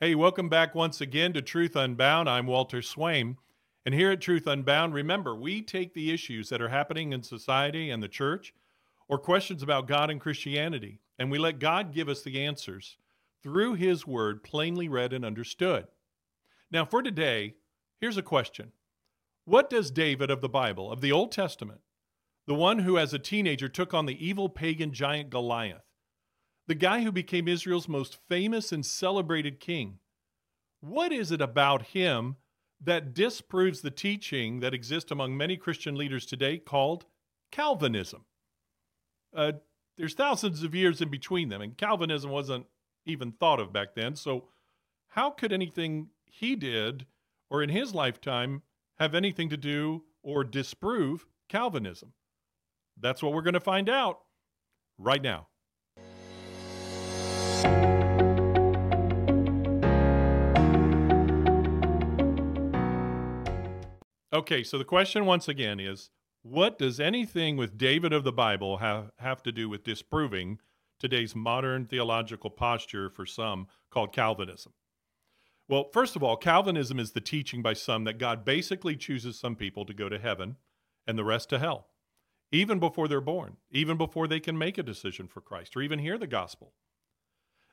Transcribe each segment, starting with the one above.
Hey, welcome back once again to Truth Unbound. I'm Walter Swaim. And here at Truth Unbound, remember, we take the issues that are happening in society and the church or questions about God and Christianity, and we let God give us the answers through His Word, plainly read and understood. Now, for today, here's a question What does David of the Bible, of the Old Testament, the one who as a teenager took on the evil pagan giant Goliath, the guy who became Israel's most famous and celebrated king, what is it about him that disproves the teaching that exists among many Christian leaders today called Calvinism? Uh, there's thousands of years in between them, and Calvinism wasn't even thought of back then. So, how could anything he did or in his lifetime have anything to do or disprove Calvinism? That's what we're going to find out right now. Okay, so the question once again is what does anything with David of the Bible have, have to do with disproving today's modern theological posture for some called Calvinism? Well, first of all, Calvinism is the teaching by some that God basically chooses some people to go to heaven and the rest to hell, even before they're born, even before they can make a decision for Christ or even hear the gospel.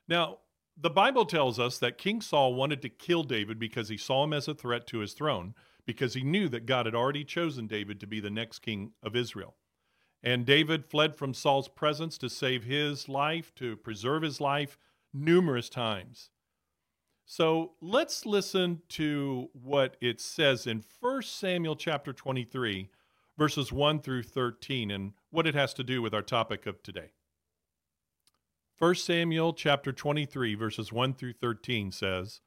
Now, the Bible tells us that King Saul wanted to kill David because he saw him as a threat to his throne because he knew that God had already chosen David to be the next king of Israel. And David fled from Saul's presence to save his life, to preserve his life numerous times. So let's listen to what it says in 1 Samuel chapter 23, verses 1 through 13, and what it has to do with our topic of today. 1 Samuel chapter 23, verses 1 through 13 says,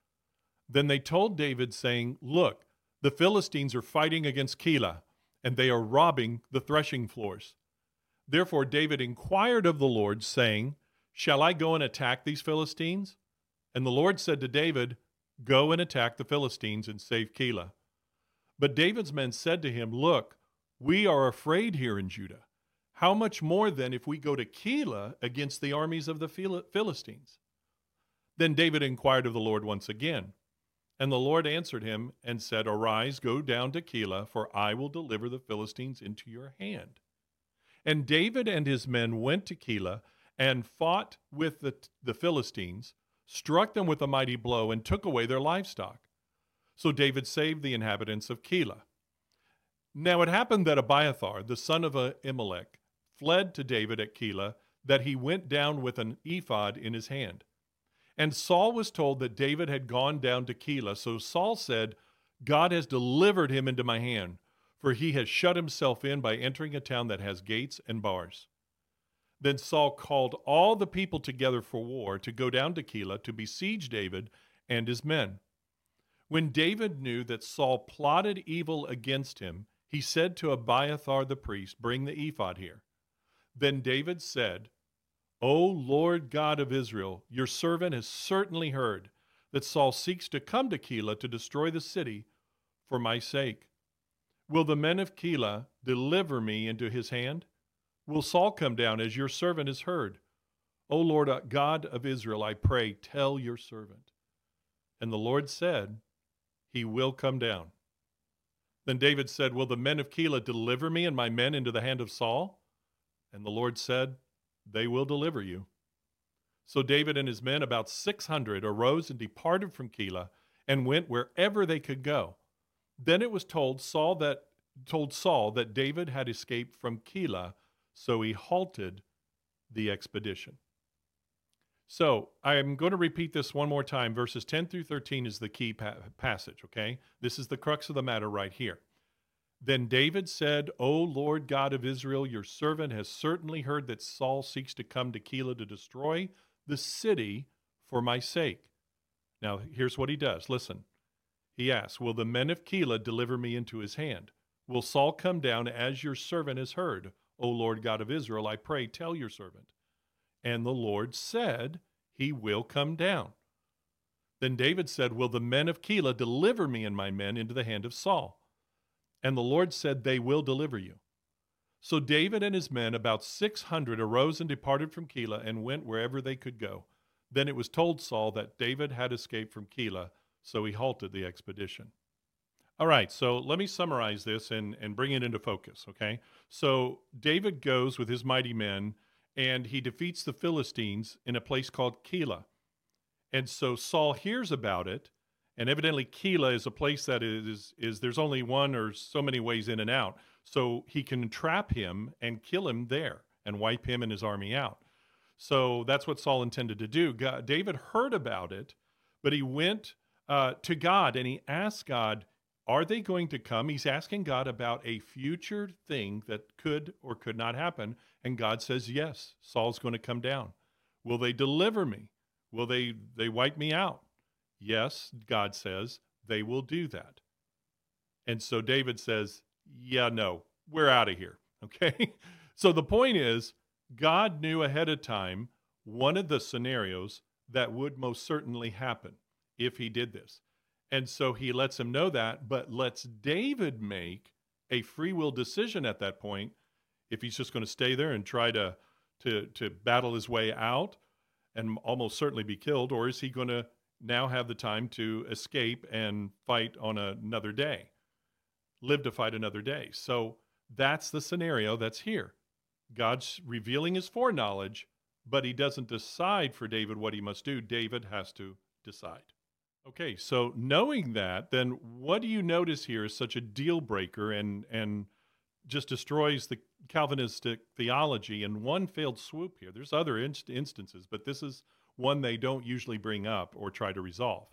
Then they told David, saying, Look, the Philistines are fighting against Keilah, and they are robbing the threshing floors. Therefore David inquired of the Lord, saying, Shall I go and attack these Philistines? And the Lord said to David, Go and attack the Philistines and save Keilah. But David's men said to him, Look, we are afraid here in Judah. How much more then if we go to Keilah against the armies of the Philistines? Then David inquired of the Lord once again. And the Lord answered him and said, Arise, go down to Keilah, for I will deliver the Philistines into your hand. And David and his men went to Keilah and fought with the, the Philistines, struck them with a mighty blow, and took away their livestock. So David saved the inhabitants of Keilah. Now it happened that Abiathar, the son of Ahimelech, fled to David at Keilah, that he went down with an ephod in his hand. And Saul was told that David had gone down to Keilah. So Saul said, God has delivered him into my hand, for he has shut himself in by entering a town that has gates and bars. Then Saul called all the people together for war to go down to Keilah to besiege David and his men. When David knew that Saul plotted evil against him, he said to Abiathar the priest, Bring the ephod here. Then David said, O Lord God of Israel, your servant has certainly heard that Saul seeks to come to Keilah to destroy the city for my sake. Will the men of Keilah deliver me into his hand? Will Saul come down as your servant has heard? O Lord uh, God of Israel, I pray, tell your servant. And the Lord said, He will come down. Then David said, Will the men of Keilah deliver me and my men into the hand of Saul? And the Lord said, they will deliver you. So David and his men, about 600, arose and departed from Keilah and went wherever they could go. Then it was told Saul that told Saul that David had escaped from Keilah, so he halted the expedition. So I'm going to repeat this one more time. Verses 10 through 13 is the key pa- passage, okay? This is the crux of the matter right here. Then David said, O Lord God of Israel, your servant has certainly heard that Saul seeks to come to Keilah to destroy the city for my sake. Now, here's what he does. Listen. He asks, Will the men of Keilah deliver me into his hand? Will Saul come down as your servant has heard? O Lord God of Israel, I pray, tell your servant. And the Lord said, He will come down. Then David said, Will the men of Keilah deliver me and my men into the hand of Saul? And the Lord said, They will deliver you. So David and his men, about 600, arose and departed from Keilah and went wherever they could go. Then it was told Saul that David had escaped from Keilah, so he halted the expedition. All right, so let me summarize this and, and bring it into focus, okay? So David goes with his mighty men and he defeats the Philistines in a place called Keilah. And so Saul hears about it, and evidently Keilah is a place that is, is there's only one or so many ways in and out. So he can trap him and kill him there and wipe him and his army out. So that's what Saul intended to do. God, David heard about it, but he went uh, to God and he asked God, Are they going to come? He's asking God about a future thing that could or could not happen. And God says, Yes, Saul's going to come down. Will they deliver me? Will they, they wipe me out? Yes, God says, they will do that. And so David says, Yeah, no, we're out of here. Okay. so the point is, God knew ahead of time one of the scenarios that would most certainly happen if he did this. And so he lets him know that, but lets David make a free will decision at that point if he's just going to stay there and try to to to battle his way out and almost certainly be killed or is he going to now have the time to escape and fight on another day live to fight another day so that's the scenario that's here God's revealing his foreknowledge, but he doesn't decide for David what he must do. David has to decide. Okay, so knowing that, then what do you notice here is such a deal breaker and and just destroys the Calvinistic theology in one failed swoop here. There's other inst- instances, but this is one they don't usually bring up or try to resolve.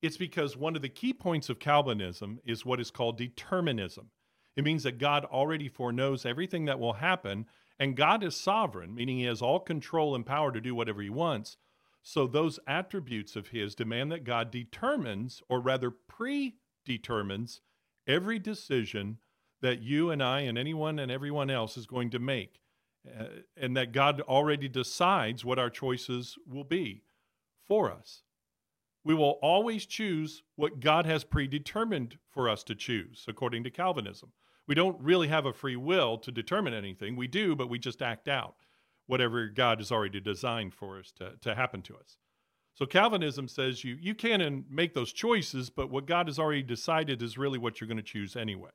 It's because one of the key points of Calvinism is what is called determinism. It means that God already foreknows everything that will happen, and God is sovereign, meaning He has all control and power to do whatever He wants. So those attributes of His demand that God determines, or rather predetermines, every decision that you and I and anyone and everyone else is going to make. Uh, and that God already decides what our choices will be for us. We will always choose what God has predetermined for us to choose, according to Calvinism. We don't really have a free will to determine anything. We do, but we just act out whatever God has already designed for us to, to happen to us. So Calvinism says you, you can make those choices, but what God has already decided is really what you're going to choose anyway.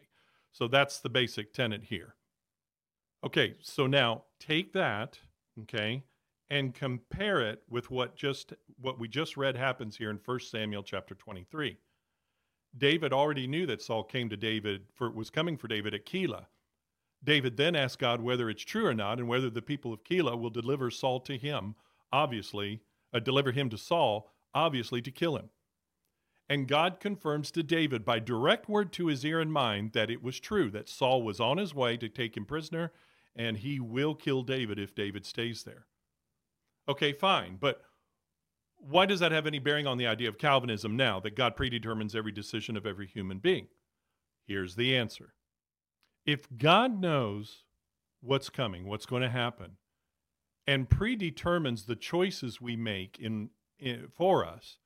So that's the basic tenet here. Okay, so now take that, okay, and compare it with what just what we just read happens here in 1 Samuel chapter 23. David already knew that Saul came to David for was coming for David at Keilah. David then asked God whether it's true or not and whether the people of Keilah will deliver Saul to him, obviously, uh, deliver him to Saul, obviously to kill him. And God confirms to David by direct word to his ear and mind that it was true, that Saul was on his way to take him prisoner, and he will kill David if David stays there. Okay, fine. But why does that have any bearing on the idea of Calvinism now, that God predetermines every decision of every human being? Here's the answer. If God knows what's coming, what's going to happen, and predetermines the choices we make in, in, for us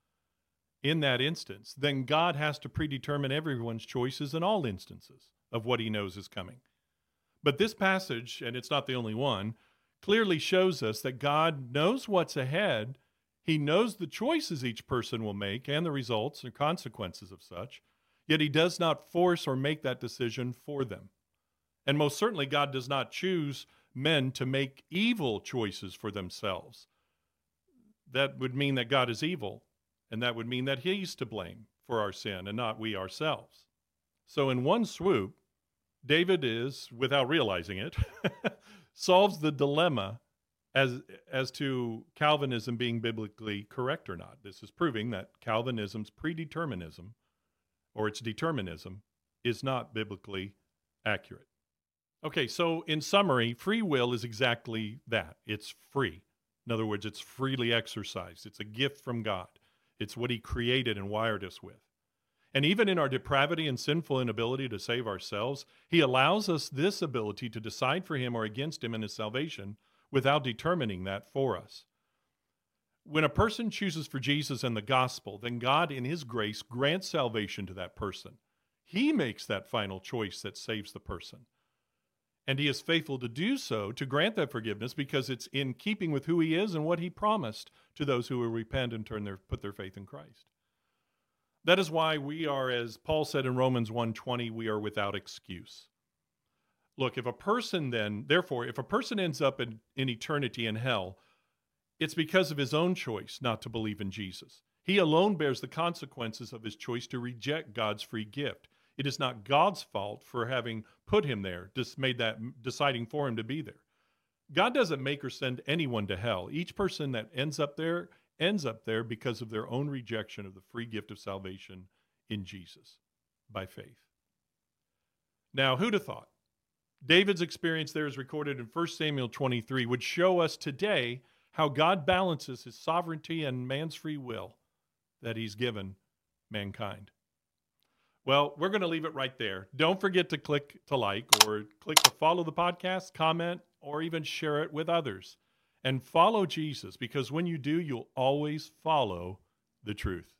in that instance, then God has to predetermine everyone's choices in all instances of what he knows is coming. But this passage, and it's not the only one, clearly shows us that God knows what's ahead he knows the choices each person will make and the results and consequences of such, yet he does not force or make that decision for them. And most certainly, God does not choose men to make evil choices for themselves. That would mean that God is evil, and that would mean that He's to blame for our sin and not we ourselves. So, in one swoop, David is, without realizing it, solves the dilemma as as to Calvinism being biblically correct or not. This is proving that Calvinism's predeterminism or its determinism is not biblically accurate. Okay, so in summary, free will is exactly that. It's free. In other words, it's freely exercised. It's a gift from God. It's what he created and wired us with. And even in our depravity and sinful inability to save ourselves, he allows us this ability to decide for him or against him in his salvation without determining that for us. When a person chooses for Jesus and the gospel, then God, in His grace, grants salvation to that person. He makes that final choice that saves the person. And he is faithful to do so to grant that forgiveness because it's in keeping with who he is and what he promised to those who will repent and turn their put their faith in Christ. That is why we are as Paul said in Romans 1:20 we are without excuse. Look, if a person then therefore if a person ends up in, in eternity in hell, it's because of his own choice not to believe in Jesus. He alone bears the consequences of his choice to reject God's free gift. It is not God's fault for having put him there, just made that deciding for him to be there. God doesn't make or send anyone to hell. Each person that ends up there ends up there because of their own rejection of the free gift of salvation in Jesus by faith. Now, who'd have thought? David's experience there is recorded in 1 Samuel 23, would show us today how God balances his sovereignty and man's free will that he's given mankind. Well, we're going to leave it right there. Don't forget to click to like or click to follow the podcast, comment, or even share it with others and follow Jesus because when you do, you'll always follow the truth.